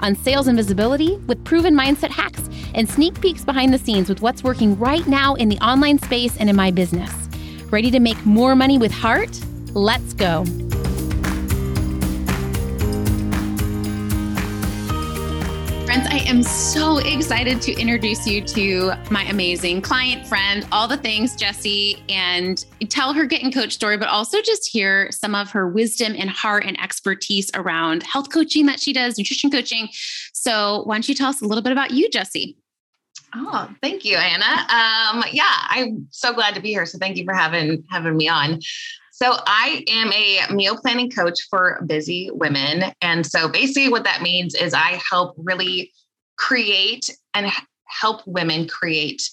on sales and visibility with proven mindset hacks and sneak peeks behind the scenes with what's working right now in the online space and in my business. Ready to make more money with heart? Let's go. I am so excited to introduce you to my amazing client friend, all the things, Jessie, and tell her Get and Coach story, but also just hear some of her wisdom and heart and expertise around health coaching that she does, nutrition coaching. So, why don't you tell us a little bit about you, Jessie? Oh, thank you, Anna. Um, yeah, I'm so glad to be here. So thank you for having having me on. So I am a meal planning coach for busy women. And so basically what that means is I help really create and help women create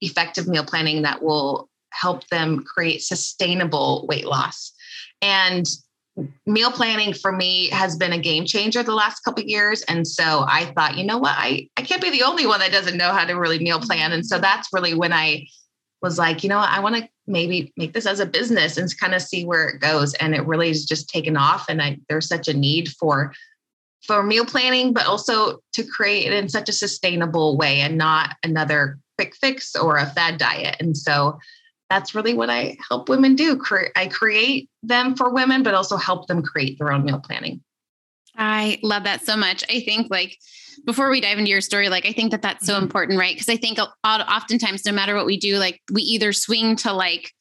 effective meal planning that will help them create sustainable weight loss. And meal planning for me has been a game changer the last couple years and so i thought you know what I, I can't be the only one that doesn't know how to really meal plan and so that's really when i was like, you know, I want to maybe make this as a business and kind of see where it goes. And it really is just taken off. And I, there's such a need for for meal planning, but also to create it in such a sustainable way and not another quick fix or a fad diet. And so that's really what I help women do. I create them for women, but also help them create their own meal planning. I love that so much. I think like before we dive into your story, like I think that that's so mm-hmm. important, right? Because I think oftentimes, no matter what we do, like we either swing to like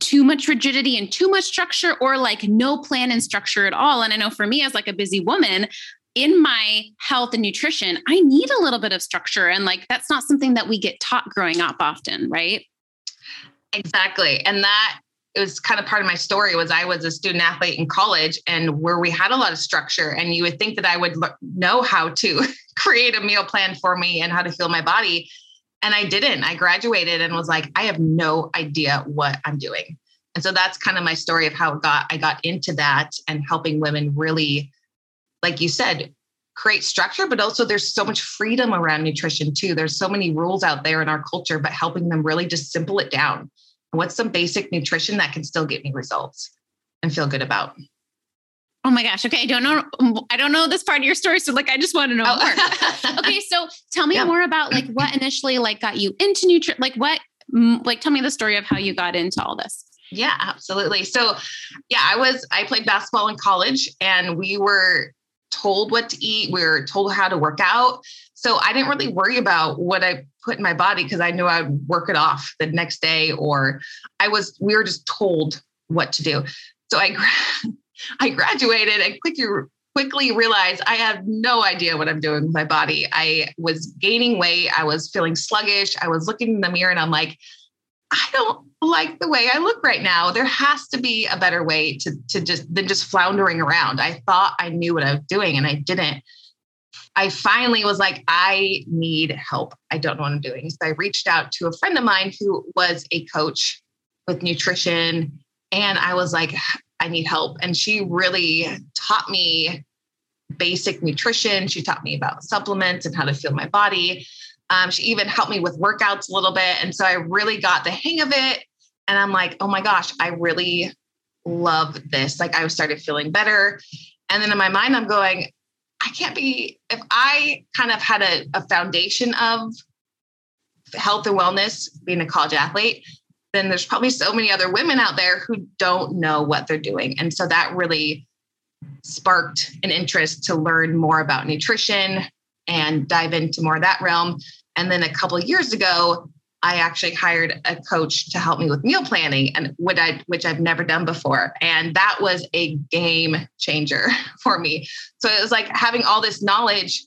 too much rigidity and too much structure or like no plan and structure at all. And I know for me, as like a busy woman, in my health and nutrition, I need a little bit of structure. And like that's not something that we get taught growing up often, right? Exactly. And that it was kind of part of my story was I was a student athlete in college and where we had a lot of structure and you would think that I would know how to create a meal plan for me and how to feel my body and I didn't. I graduated and was like I have no idea what I'm doing. And so that's kind of my story of how got I got into that and helping women really like you said create structure but also there's so much freedom around nutrition too. There's so many rules out there in our culture but helping them really just simple it down What's some basic nutrition that can still get me results and feel good about? Oh my gosh. Okay. I don't know. Um, I don't know this part of your story. So like, I just want to know oh. more. okay. So tell me yeah. more about like what initially like got you into nutrition. Like what, mm, like tell me the story of how you got into all this. Yeah, absolutely. So yeah, I was, I played basketball in college and we were told what to eat. We were told how to work out. So I didn't really mm-hmm. worry about what I put in my body because I knew I'd work it off the next day or I was we were just told what to do. So I I graduated and quickly quickly realized I have no idea what I'm doing with my body. I was gaining weight, I was feeling sluggish, I was looking in the mirror and I'm like I don't like the way I look right now. There has to be a better way to to just than just floundering around. I thought I knew what I was doing and I didn't. I finally was like, I need help. I don't know what I'm doing. So I reached out to a friend of mine who was a coach with nutrition. And I was like, I need help. And she really taught me basic nutrition. She taught me about supplements and how to feel my body. Um, she even helped me with workouts a little bit. And so I really got the hang of it. And I'm like, oh my gosh, I really love this. Like I started feeling better. And then in my mind, I'm going, I can't be, if I kind of had a, a foundation of health and wellness, being a college athlete, then there's probably so many other women out there who don't know what they're doing. And so that really sparked an interest to learn more about nutrition and dive into more of that realm. And then a couple years ago, I actually hired a coach to help me with meal planning and what I which I've never done before. And that was a game changer for me. So it was like having all this knowledge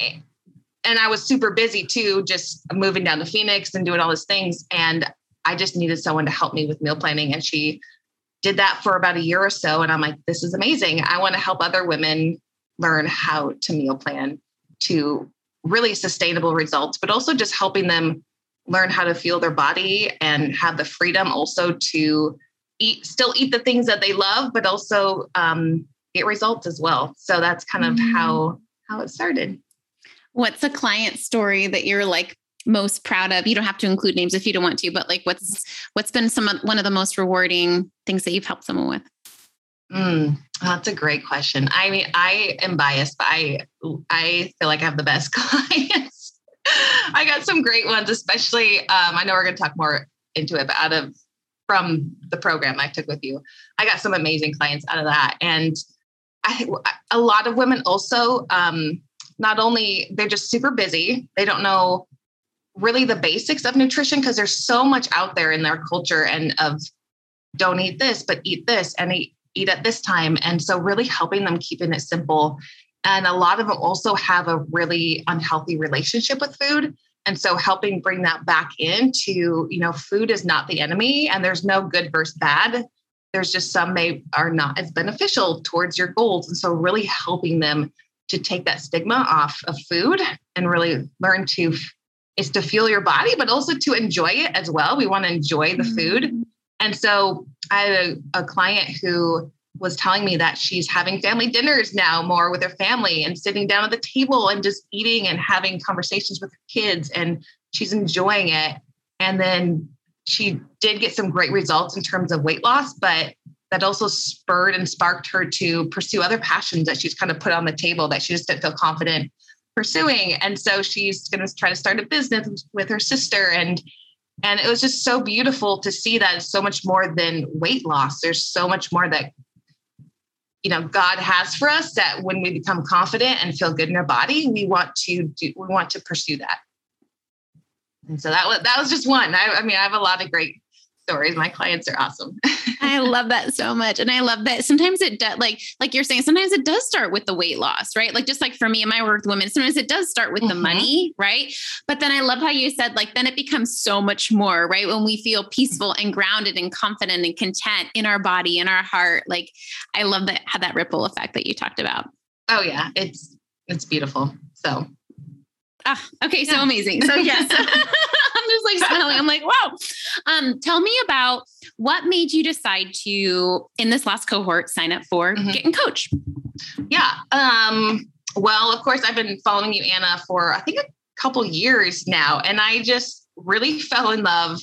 and I was super busy too, just moving down to Phoenix and doing all these things. And I just needed someone to help me with meal planning. And she did that for about a year or so. And I'm like, this is amazing. I want to help other women learn how to meal plan to really sustainable results, but also just helping them learn how to feel their body and have the freedom also to eat, still eat the things that they love, but also um, get results as well. So that's kind of mm. how how it started. What's a client story that you're like most proud of? You don't have to include names if you don't want to, but like what's what's been some of, one of the most rewarding things that you've helped someone with? Mm, that's a great question. I mean, I am biased, but I I feel like I have the best clients. I got some great ones, especially. Um, I know we're going to talk more into it, but out of from the program I took with you, I got some amazing clients out of that, and I a lot of women also. Um, not only they're just super busy, they don't know really the basics of nutrition because there's so much out there in their culture and of don't eat this, but eat this and eat eat at this time. And so, really helping them keeping it simple. And a lot of them also have a really unhealthy relationship with food. And so, helping bring that back into, you know, food is not the enemy and there's no good versus bad. There's just some may are not as beneficial towards your goals. And so, really helping them to take that stigma off of food and really learn to is to fuel your body, but also to enjoy it as well. We want to enjoy the food. Mm-hmm. And so I had a, a client who was telling me that she's having family dinners now more with her family and sitting down at the table and just eating and having conversations with her kids and she's enjoying it. And then she did get some great results in terms of weight loss but that also spurred and sparked her to pursue other passions that she's kind of put on the table that she just didn't feel confident pursuing. And so she's going to try to start a business with her sister and and it was just so beautiful to see that it's so much more than weight loss. There's so much more that you know god has for us that when we become confident and feel good in our body we want to do we want to pursue that. And so that was that was just one. I, I mean i have a lot of great stories. My clients are awesome. I love that so much. And I love that sometimes it does like like you're saying, sometimes it does start with the weight loss, right? Like just like for me and my work with women, sometimes it does start with mm-hmm. the money, right? But then I love how you said like then it becomes so much more, right? When we feel peaceful and grounded and confident and content in our body, in our heart. Like I love that had that ripple effect that you talked about. Oh yeah. It's it's beautiful. So Ah, okay, so amazing. So yes, I'm just like smiling. I'm like, wow. Um, tell me about what made you decide to, in this last cohort, sign up for mm-hmm. Get and Coach. Yeah. Um, well, of course, I've been following you, Anna, for I think a couple years now, and I just really fell in love.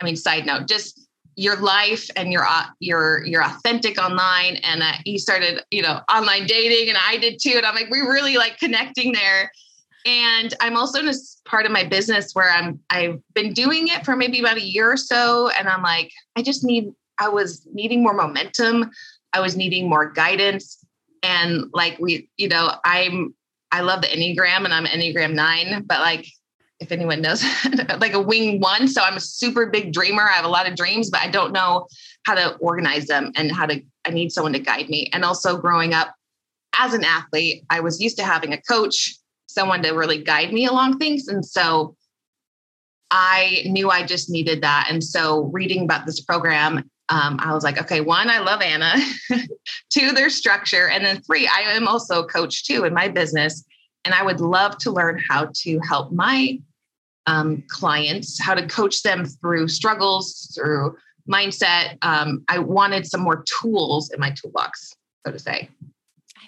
I mean, side note, just your life and your uh, your your authentic online and uh, you started you know online dating and I did too and I'm like we really like connecting there and I'm also in a part of my business where I'm I've been doing it for maybe about a year or so. And I'm like, I just need, I was needing more momentum. I was needing more guidance. And like we, you know, I'm I love the Enneagram and I'm Enneagram nine, but like if anyone knows, like a wing one. So I'm a super big dreamer. I have a lot of dreams, but I don't know how to organize them and how to, I need someone to guide me. And also growing up as an athlete, I was used to having a coach someone to really guide me along things. And so I knew I just needed that. And so reading about this program, um, I was like, okay, one, I love Anna. Two, their structure. And then three, I am also a coach too in my business. And I would love to learn how to help my um, clients, how to coach them through struggles, through mindset. Um, I wanted some more tools in my toolbox, so to say.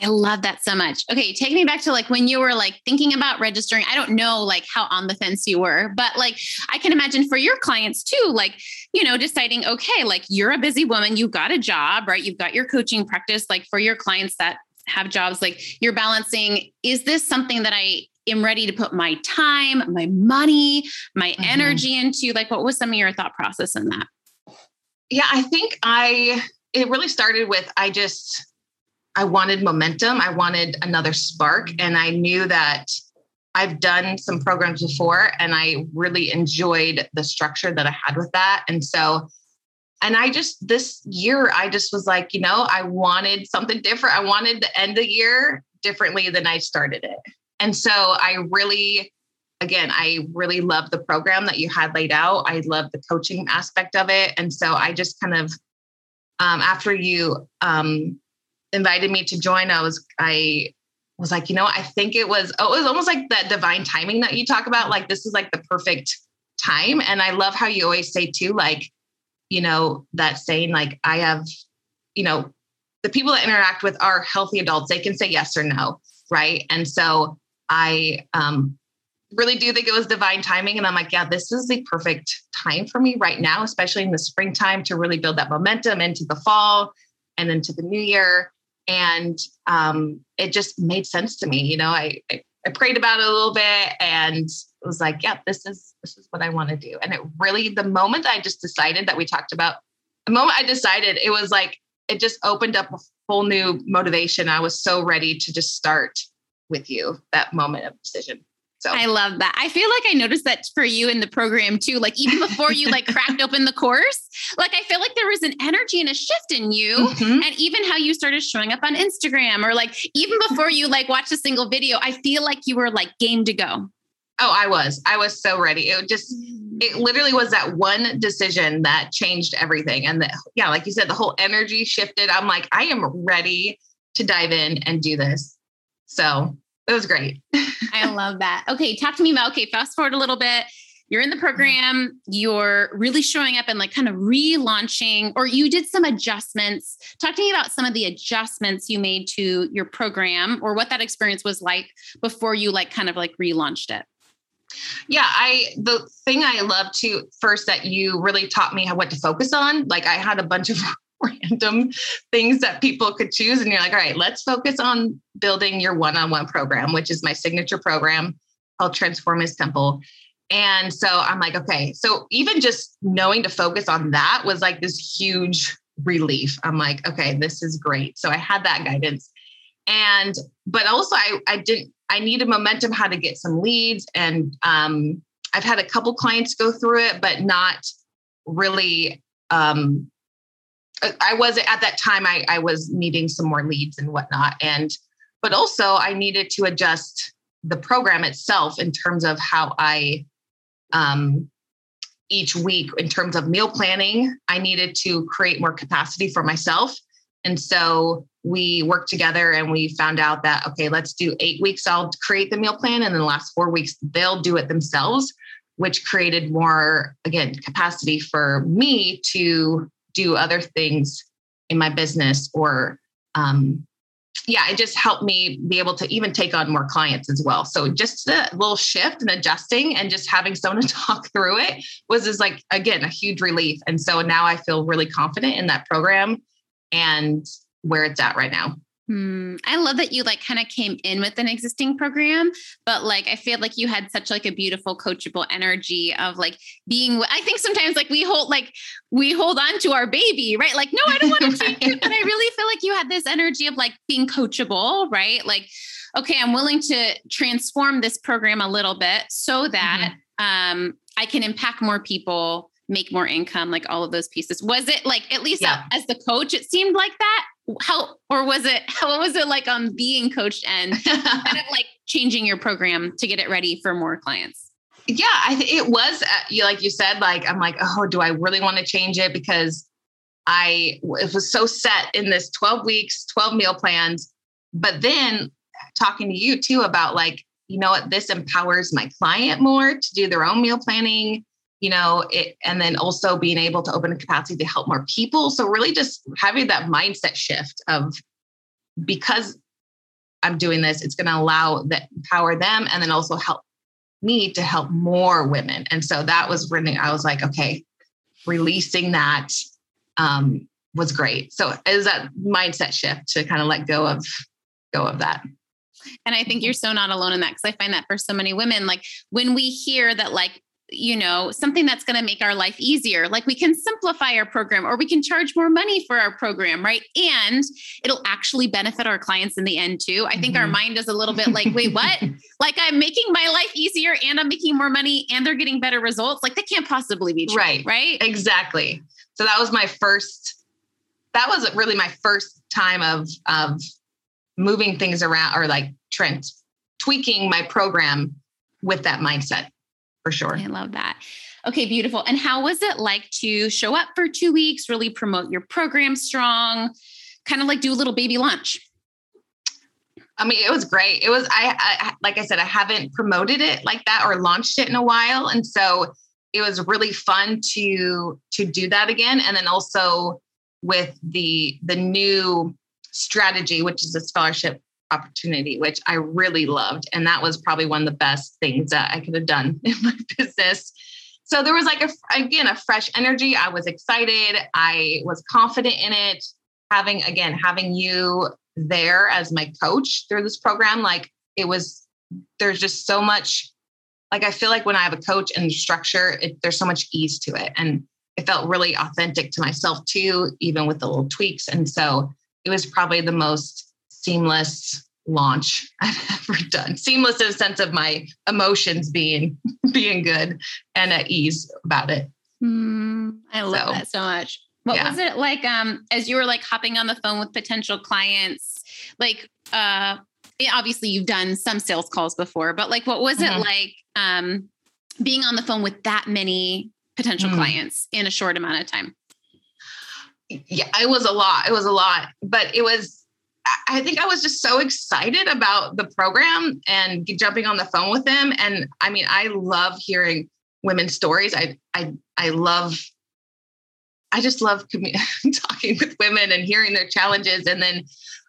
I love that so much. Okay, take me back to like when you were like thinking about registering. I don't know like how on the fence you were, but like I can imagine for your clients too, like, you know, deciding, okay, like you're a busy woman, you've got a job, right? You've got your coaching practice. Like for your clients that have jobs, like you're balancing, is this something that I am ready to put my time, my money, my mm-hmm. energy into? Like, what was some of your thought process in that? Yeah, I think I, it really started with, I just, I wanted momentum. I wanted another spark. And I knew that I've done some programs before and I really enjoyed the structure that I had with that. And so, and I just, this year, I just was like, you know, I wanted something different. I wanted to end the year differently than I started it. And so I really, again, I really love the program that you had laid out. I love the coaching aspect of it. And so I just kind of, um, after you um, invited me to join, I was I was like, you know, I think it was, oh, it was almost like that divine timing that you talk about. Like, this is like the perfect time. And I love how you always say, too, like, you know, that saying, like, I have, you know, the people that interact with are healthy adults. They can say yes or no. Right. And so I um, really do think it was divine timing. And I'm like, yeah, this is the perfect time for me right now, especially in the springtime to really build that momentum into the fall and into the new year and um, it just made sense to me. You know, I, I, I prayed about it a little bit and was like, yeah, this is this is what I want to do. And it really, the moment I just decided that we talked about, the moment I decided, it was like it just opened up a whole new motivation. I was so ready to just start with you that moment of decision. So I love that. I feel like I noticed that for you in the program too. Like even before you like cracked open the course, like I feel like there was an energy and a shift in you. Mm-hmm. And even how you started showing up on Instagram or like even before you like watched a single video, I feel like you were like game to go. Oh, I was. I was so ready. It just it literally was that one decision that changed everything. And the, yeah, like you said, the whole energy shifted. I'm like, I am ready to dive in and do this. So it was great. I love that. Okay, talk to me about okay, fast forward a little bit. You're in the mm-hmm. program, you're really showing up and like kind of relaunching, or you did some adjustments. Talk to me about some of the adjustments you made to your program or what that experience was like before you like kind of like relaunched it. Yeah, I the thing I love to first that you really taught me how what to focus on. Like I had a bunch of random things that people could choose. And you're like, all right, let's focus on building your one on one program, which is my signature program called Transform His Temple. And so I'm like, okay. So even just knowing to focus on that was like this huge relief. I'm like, okay, this is great. So I had that guidance. And, but also I, I didn't, I needed momentum how to get some leads. And um, I've had a couple clients go through it, but not really um, I was at that time I, I was needing some more leads and whatnot. And but also I needed to adjust the program itself in terms of how I um each week in terms of meal planning, I needed to create more capacity for myself. And so we worked together and we found out that, okay, let's do eight weeks. I'll create the meal plan. And then the last four weeks, they'll do it themselves, which created more, again, capacity for me to do other things in my business or um, yeah, it just helped me be able to even take on more clients as well. So just a little shift and adjusting and just having someone to talk through it was is like again a huge relief. And so now I feel really confident in that program and where it's at right now. Hmm. I love that you like kind of came in with an existing program, but like I feel like you had such like a beautiful coachable energy of like being I think sometimes like we hold like we hold on to our baby, right? Like no, I don't want to change it, but I really feel like you had this energy of like being coachable, right? Like okay, I'm willing to transform this program a little bit so that mm-hmm. um I can impact more people make more income like all of those pieces was it like at least yeah. as the coach it seemed like that how or was it how was it like on being coached and kind of like changing your program to get it ready for more clients? Yeah i think it was uh, like you said like i'm like oh do i really want to change it? Because i it was so set in this 12 weeks 12 meal plans. But then talking to you too about like you know what this empowers my client more to do their own meal planning you know it, and then also being able to open a capacity to help more people. So really just having that mindset shift of because i'm doing this it's going to allow that empower them and then also help me to help more women. And so that was really i was like okay releasing that um, was great. So is that mindset shift to kind of let go of go of that. And I think you're so not alone in that because I find that for so many women, like when we hear that, like you know, something that's going to make our life easier. Like we can simplify our program or we can charge more money for our program, right? And it'll actually benefit our clients in the end too. I think mm-hmm. our mind is a little bit like, wait, what? like I'm making my life easier and I'm making more money and they're getting better results. Like that can't possibly be true. Right. Right. Exactly. So that was my first, that was really my first time of, of moving things around or like Trent tweaking my program with that mindset for sure. I love that. Okay, beautiful. And how was it like to show up for two weeks, really promote your program strong, kind of like do a little baby launch? I mean, it was great. It was I, I like I said, I haven't promoted it like that or launched it in a while, and so it was really fun to to do that again. And then also with the the new strategy, which is a scholarship opportunity, which I really loved, and that was probably one of the best things that I could have done in my business. So there was like a again a fresh energy. I was excited. I was confident in it. Having again having you there as my coach through this program, like it was, there's just so much, like I feel like when I have a coach and structure, it, there's so much ease to it. And it felt really authentic to myself too, even with the little tweaks. And so it was probably the most seamless launch I've ever done. Seamless in a sense of my emotions being being good and at ease about it. Mm, I love so, that so much. What yeah. was it like um as you were like hopping on the phone with potential clients? Like uh obviously you've done some sales calls before, but like what was mm-hmm. it like um being on the phone with that many potential mm. clients in a short amount of time? Yeah, it was a lot. It was a lot, but it was I think I was just so excited about the program and jumping on the phone with them. And I mean, I love hearing women's stories. I I I love I just love talking with women and hearing their challenges. And then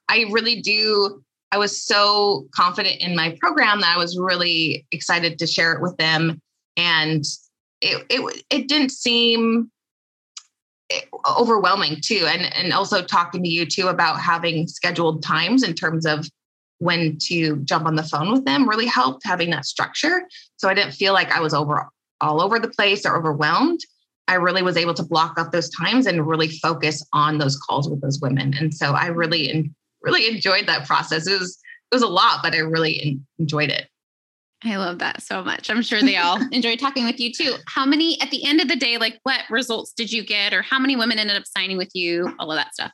I really do. I was so confident in my program that I was really excited to share it with them. And it it it didn't seem overwhelming too. And and also talking to you too about having scheduled times in terms of when to jump on the phone with them really helped having that structure. So I didn't feel like I was over all over the place or overwhelmed. I really was able to block off those times and really focus on those calls with those women. And so I really, really enjoyed that process. It was, it was a lot, but I really enjoyed it. I love that so much. I'm sure they all enjoy talking with you too. How many, at the end of the day, like what results did you get, or how many women ended up signing with you? All of that stuff.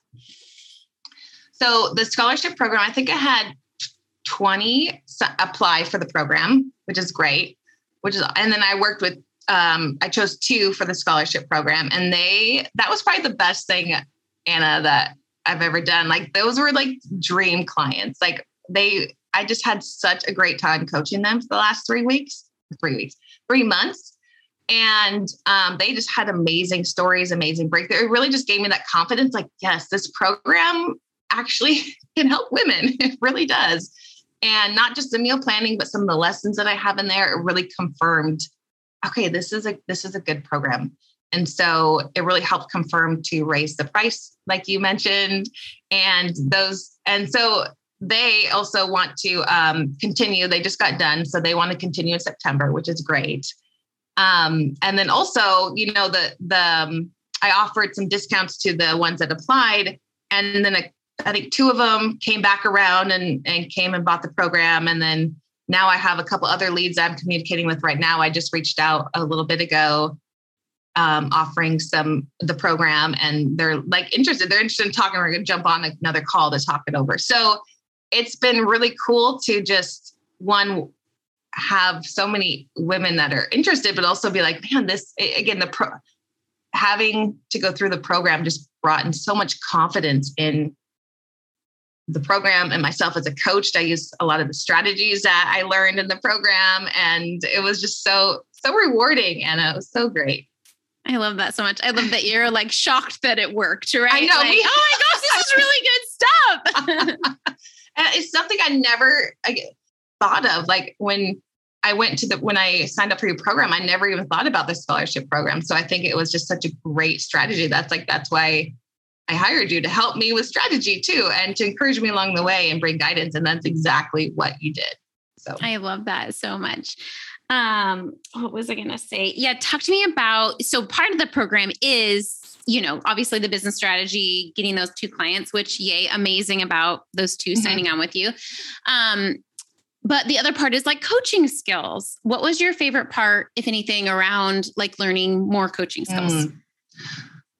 So the scholarship program, I think I had 20 apply for the program, which is great. Which is, and then I worked with um, I chose two for the scholarship program, and they that was probably the best thing, Anna, that I've ever done. Like those were like dream clients. Like they, I just had such a great time coaching them for the last three weeks, three weeks, three months, and um, they just had amazing stories, amazing breakthrough. It really just gave me that confidence. Like, yes, this program actually can help women. It really does. And not just the meal planning, but some of the lessons that I have in there, it really confirmed okay, this is a this is a good program. And so it really helped confirm to raise the price, like you mentioned. And those, and so they also want to um, continue. They just got done. So they want to continue in September, which is great. Um, and then also, you know, the, the, um, I offered some discounts to the ones that applied. And then a, I think two of them came back around and, and came and bought the program. And then now I have a couple other leads I'm communicating with right now. I just reached out a little bit ago, um, offering some the program, and they're like interested. They're interested in talking. We're going to jump on another call to talk it over. So it's been really cool to just one have so many women that are interested, but also be like, man, this again the pro having to go through the program just brought in so much confidence in the program and myself as a coach. I used a lot of the strategies that i learned in the program and it was just so so rewarding and it was so great. I love that so much. I love that you're like shocked that it worked right? i know like, me- oh my gosh this is really good stuff and it's something i never thought of like when I went to the when I signed up for your program, I never even thought about the scholarship program. So I think it was just such a great strategy. That's like that's why I hired you to help me with strategy too and to encourage me along the way and bring guidance. And that's exactly what you did. So I love that so much. Um, what was I going to say? Yeah, talk to me about so part of the program is, you know, obviously the business strategy, getting those two clients, which yay, amazing about those 2 mm-hmm. signing on with you. Um, but the other part is like coaching skills. What was your favorite part, if anything, around like learning more coaching skills? Mm.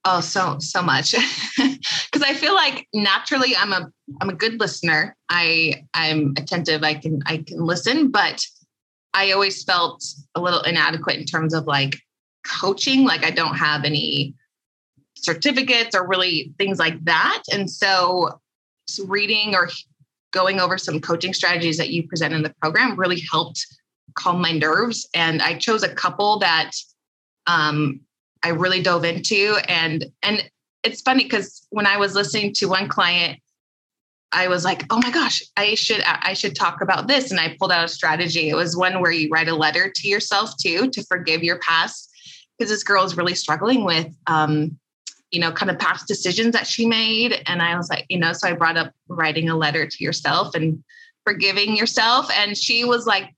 Oh, so so much. Because I feel like naturally I'm a I'm a good listener. I I'm attentive. I can I can listen, but I always felt a little inadequate in terms of like coaching. Like I don't have any certificates or really things like that. And so, reading or going over some coaching strategies that you present in the program really helped calm my nerves. And I chose a couple that um, I really dove into. And and it's funny because when I was listening to one client, I was like, oh my gosh, I should I should talk about this. And I pulled out a strategy. It was one where you write a letter to yourself too to forgive your past. Because this girl is really struggling with um, you know, kind of past decisions that she made. And I was like, you know, so I brought up writing a letter to yourself and forgiving yourself. And she was like,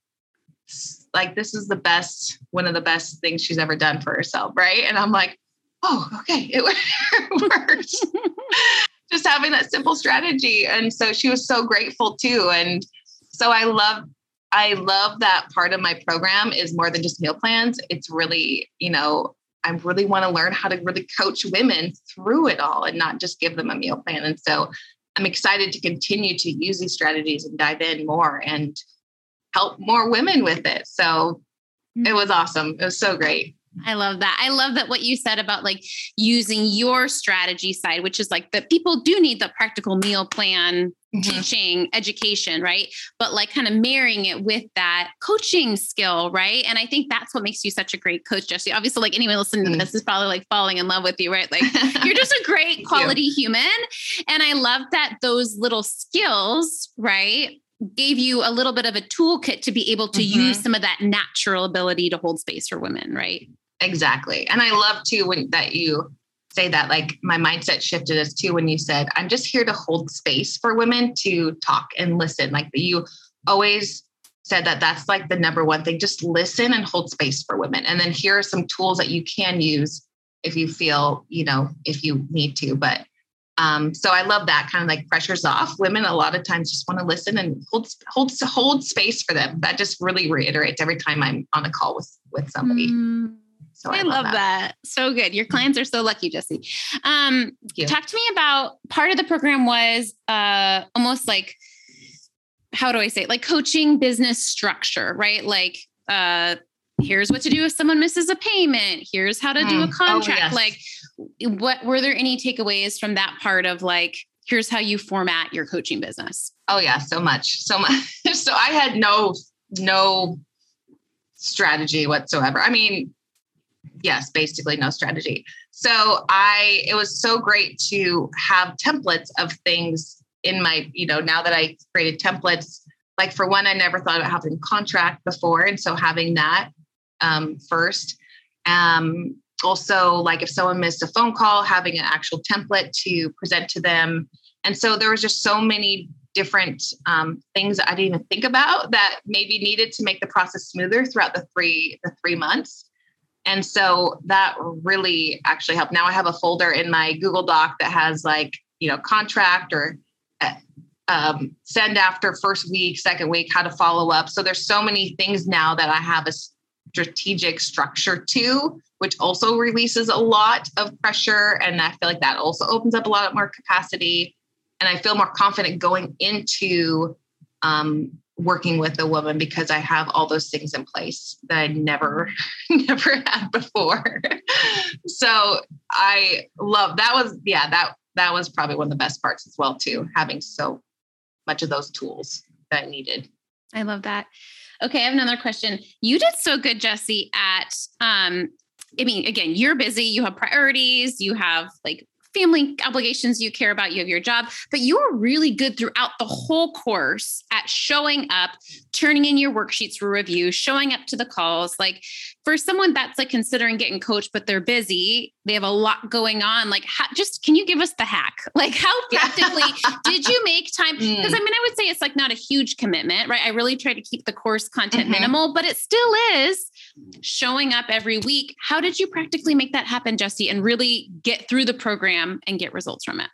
like this is the best, one of the best things she's ever done for herself. Right. And I'm like, oh, okay, it worked. Just having that simple strategy. And so she was so grateful too. And so I love I love that part of my program is more than just meal plans. It's really, you know, I really want to learn how to really coach women through it all and not just give them a meal plan. And so I'm excited to continue to use these strategies and dive in more and help more women with it. So it mm. was awesome. It was so great. I love that. I love that what you said about like using your strategy side, which is like that people do need the practical meal plan mm-hmm. teaching education, right? But like kind of marrying it with that coaching skill, right? And I think that's what makes you such a great coach, Jessie. Obviously, like anyone listening mm-hmm. to this is probably like falling in love with you, right? Like you're just a great quality human. And I love that those little skills, right? gave you a little bit of a toolkit to be able to mm-hmm. use some of that natural ability to hold space for women, right? Exactly. And I love too when that you say that like my mindset shifted as too when you said I'm just here to hold space for women to talk and listen. Like you always said that that's like the number one thing just listen and hold space for women and then here are some tools that you can use if you feel you know if you need to but um, so I love that kind of like pressures off. Women a lot of times just want to listen and hold hold hold space for them. That just really reiterates every time I'm on a call with with somebody. Mm. So I, I love, that. that. So good. Your clients are so lucky, Jessie. Um, talk to me about part of the program was uh, almost like, how do I say it? Like coaching business structure, right? Like, uh, here's what to do if someone misses a payment. Here's how to mm. do a mm. contract. Oh, yes. Like, what were there any takeaways from that part of like, here's how you format your coaching business? Oh yeah, so much, so much. so I had no, no strategy whatsoever. I mean, yes, basically no strategy. So I, it was so great to have templates of things in my, you know, now that I created templates, like for one, I never thought about having contract before. And so having that um, first. Um, also, like if someone missed a phone call, having an actual template to present to them. And so there was just so many different um, things that I didn't even think about that maybe needed to make the process smoother throughout the three the three months. And so that really actually helped. Now I have a folder in my Google Doc that has like, you know, contract or uh, um, send after first week, second week, how to follow up. So there's so many things now that I have a strategic structure to, which also releases a lot of pressure. And I feel like that also opens up a lot more capacity. And I feel more confident going into um, working with a woman because I have all those things in place that I never, never had before. so I love that was, yeah, that that was probably one of the best parts as well, too, having so much of those tools that I needed. I love that. Okay, I have another question. You did so good, Jessie, at um, I mean, again, you're busy, you have priorities, you have like family obligations you care about, you have your job, but you were really good throughout the whole course at showing up, turning in your worksheets for review, showing up to the calls. Like for someone that's like considering getting coached, but they're busy, they have a lot going on. Like, how, just can you give us the hack? Like, how practically did you make time? Because mm. I mean, I would say it's like not a huge commitment, right? I really try to keep the course content mm-hmm. minimal, but it still is showing up every week. How did you practically make that happen, Jessie, and really get through the program and get results from it?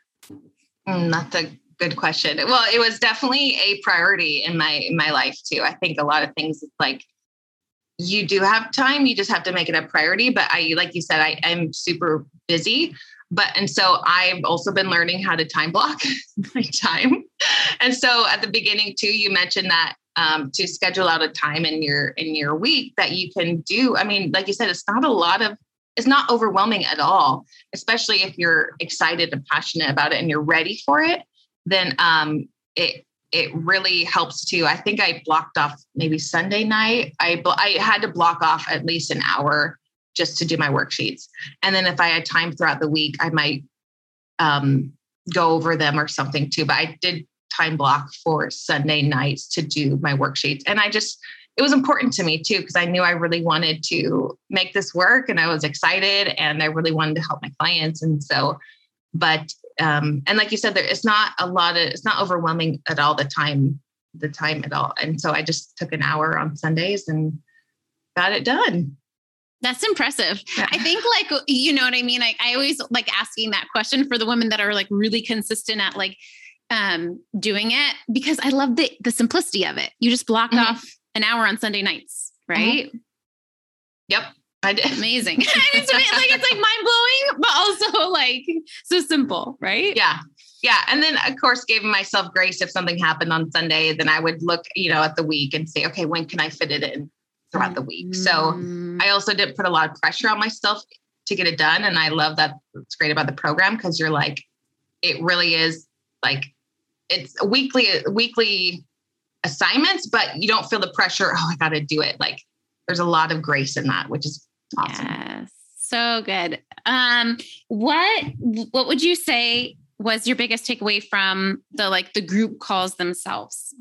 Mm, that's a good question. Well, it was definitely a priority in my in my life too. I think a lot of things like you do have time, you just have to make it a priority. But I, like you said, I am super busy. But and so I've also been learning how to time block my time. And so at the beginning too, you mentioned that um, to schedule out a time in your in your week that you can do. I mean, like you said, it's not a lot of it's not overwhelming at all, especially if you're excited and passionate about it and you're ready for it. Then um, it it really helps too. I think I blocked off maybe Sunday night. I I had to block off at least an hour just to do my worksheets, and then if I had time throughout the week, I might um, go over them or something too. But I did time block for Sunday nights to do my worksheets, and I just it was important to me too because I knew I really wanted to make this work, and I was excited, and I really wanted to help my clients, and so. But um, and like you said, there it's not a lot of it's not overwhelming at all the time the time at all. And so I just took an hour on Sundays and got it done. That's impressive. Yeah. I think like you know what I mean. I, I always like asking that question for the women that are like really consistent at like um doing it because I love the the simplicity of it. You just block mm-hmm. off an hour on Sunday nights, right? Mm-hmm. Yep. I did. Amazing. it's like it's like mind blowing, but also like so simple, right? Yeah. Yeah. And then of course giving myself grace if something happened on Sunday, then I would look, you know, at the week and say, okay, when can I fit it in throughout the week? So mm. I also didn't put a lot of pressure on myself to get it done. And I love that it's great about the program because you're like, it really is like it's a weekly weekly assignments, but you don't feel the pressure, oh, I gotta do it. Like there's a lot of grace in that, which is awesome. Yes. So good. Um, what what would you say was your biggest takeaway from the like the group calls themselves?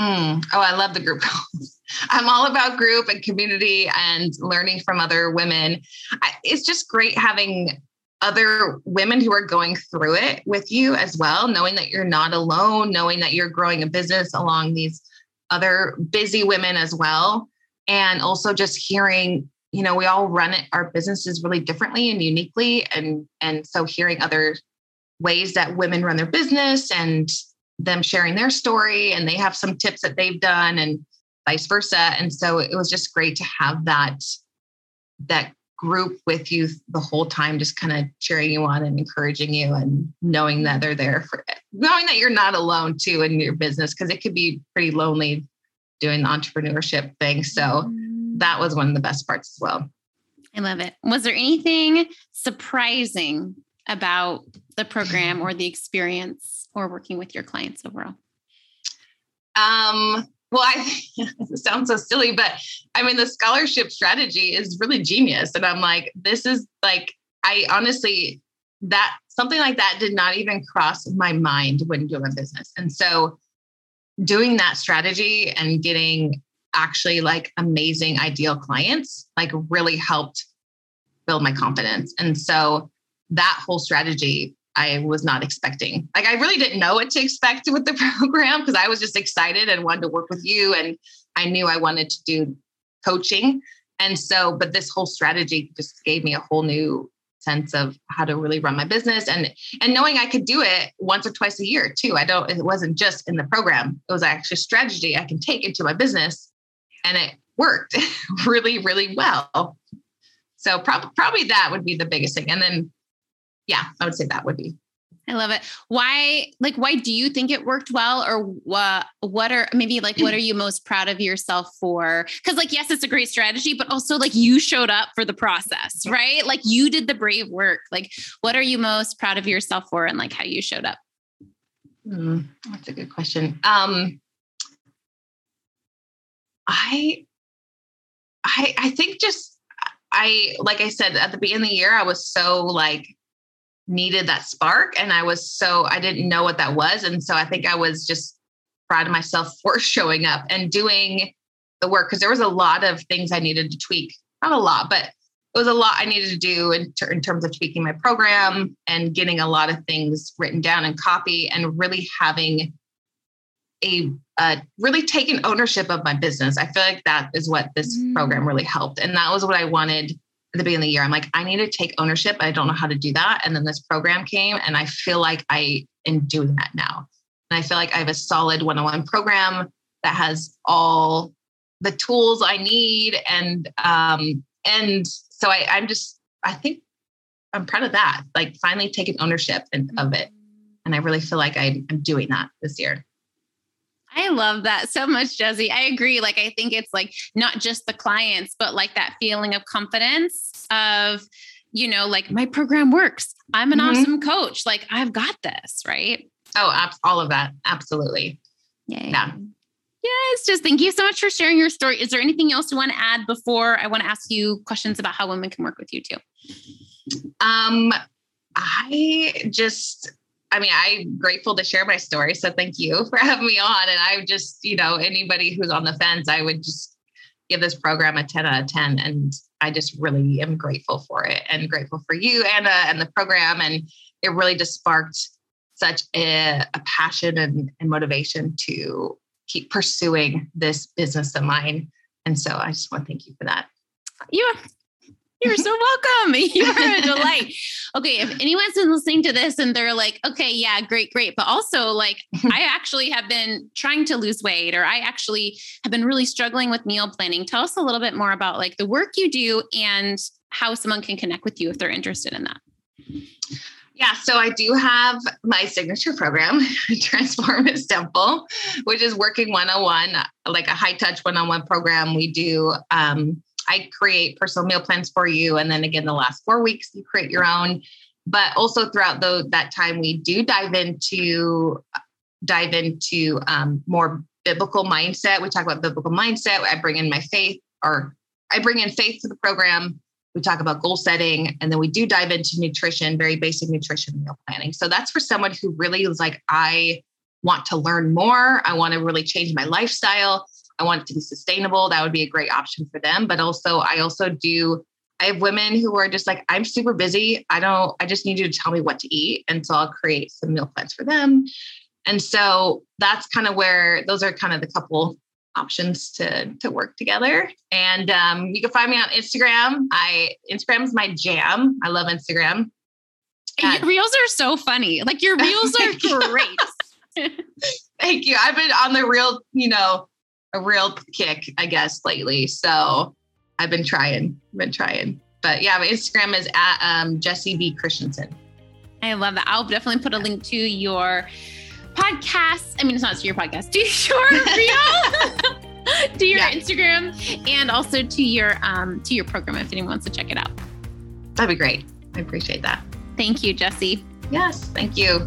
Mm. Oh, I love the group calls. I'm all about group and community and learning from other women. I, it's just great having other women who are going through it with you as well, knowing that you're not alone, knowing that you're growing a business along these other busy women as well. And also just hearing you know we all run it, our businesses really differently and uniquely and and so hearing other ways that women run their business and them sharing their story and they have some tips that they've done and vice versa. And so it was just great to have that that group with you the whole time just kind of cheering you on and encouraging you and knowing that they're there for knowing that you're not alone too in your business because it could be pretty lonely doing the entrepreneurship thing. So mm-hmm that was one of the best parts as well. I love it. Was there anything surprising about the program or the experience or working with your clients overall? Um, well, I it sounds so silly, but I mean the scholarship strategy is really genius. And I'm like, this is like, I honestly that something like that did not even cross my mind when doing business. And so doing that strategy and getting actually like amazing ideal clients like really helped build my confidence and so that whole strategy i was not expecting like i really didn't know what to expect with the program because i was just excited and wanted to work with you and i knew i wanted to do coaching and so but this whole strategy just gave me a whole new sense of how to really run my business and and knowing I could do it once or twice a year too. I don't it wasn't just in the program. It was actually strategy I can take into my business and it worked really, really well. So prob- probably that would be the biggest thing. And then, yeah, I would say that would be. I love it. Why, like, why do you think it worked well, or what? What are maybe like what are you most proud of yourself for? Because, like, yes, it's a great strategy, but also like you showed up for the process, right? Like, you did the brave work. Like, what are you most proud of yourself for, and like how you showed up? Mm, that's a good question. Um, I I I think just I like I said at the beginning of the year, I was so like needed that spark and I was so I didn't know what that was. And so I think I was just proud of myself for showing up and doing the work because there was a lot of things I needed to tweak. Not a lot, but it was a lot I needed to do in, ter- in terms of tweaking my program and getting a lot of things written down and copy and really having a uh, really taking ownership of my business. I feel like that is what this mm. program really helped. And that was what I wanted at the beginning of the year. I'm like, I need to take ownership. I don't know how to do that. And then this program came, and I feel like I am doing that now. And I feel like I have a solid one on one program that has all the tools I need. And, um, and so I, I'm just, I think I'm proud of that, like finally taking ownership in, of it. Mm. And I really feel like I, I'm doing that this year. I love that so much, Jessie. I agree. Like, I think it's like not just the clients, but like that feeling of confidence of, you know, like my program works. I'm an mm-hmm. awesome coach. Like, I've got this, right? Oh, all of that. Absolutely. Yay. Yeah. Yes, just thank you so much for sharing your story. Is there anything else you want to add before I want to ask you questions about how women can work with you too? Um, I just, I mean, I'm grateful to share my story. So thank you for having me on. And I just, you know, anybody who's on the fence, I would just give this program a 10 out of 10. And I just really am grateful for it and grateful for you, Anna, and the program. And it really just sparked such a, a passion and, and motivation to keep pursuing this business of mine. And so I just want to thank you for that. Are you're so welcome. You're a delight. Okay, if anyone's been listening to this and they're like, okay, yeah, great, great. But also, like, I actually have been trying to lose weight, or I actually have been really struggling with meal planning. Tell us a little bit more about like the work you do and how someone can connect with you if they're interested in that. Yeah, so I do have my signature program, Transform is Simple, which is working one on one, like a high touch one on one program. We do, um, I create personal meal plans for you. And then again, the last four weeks, you create your own. But also throughout the, that time, we do dive into dive into um, more biblical mindset. We talk about biblical mindset. I bring in my faith, or I bring in faith to the program we talk about goal setting, and then we do dive into nutrition, very basic nutrition meal planning. So that's for someone who really is like, I want to learn more. I want to really change my lifestyle. I want it to be sustainable. That would be a great option for them. But also, I also do, I have women who are just like, I'm super busy. I don't, I just need you to tell me what to eat. And so I'll create some meal plans for them. And so that's kind of where those are kind of the couple options to to work together. And um, you can find me on Instagram. I Instagram is my jam. I love Instagram. And your reels are so funny. Like your reels are great. Thank you. I've been on the reel, you know, a real kick, I guess, lately. So I've been trying, been trying. But yeah, my Instagram is at um, Jessie B Christensen. I love that. I'll definitely put a link to your podcast. I mean, it's not to your podcast, to your reel, to your yeah. Instagram, and also to your um, to your program if anyone wants to check it out. That'd be great. I appreciate that. Thank you, Jessie. Yes, thank you.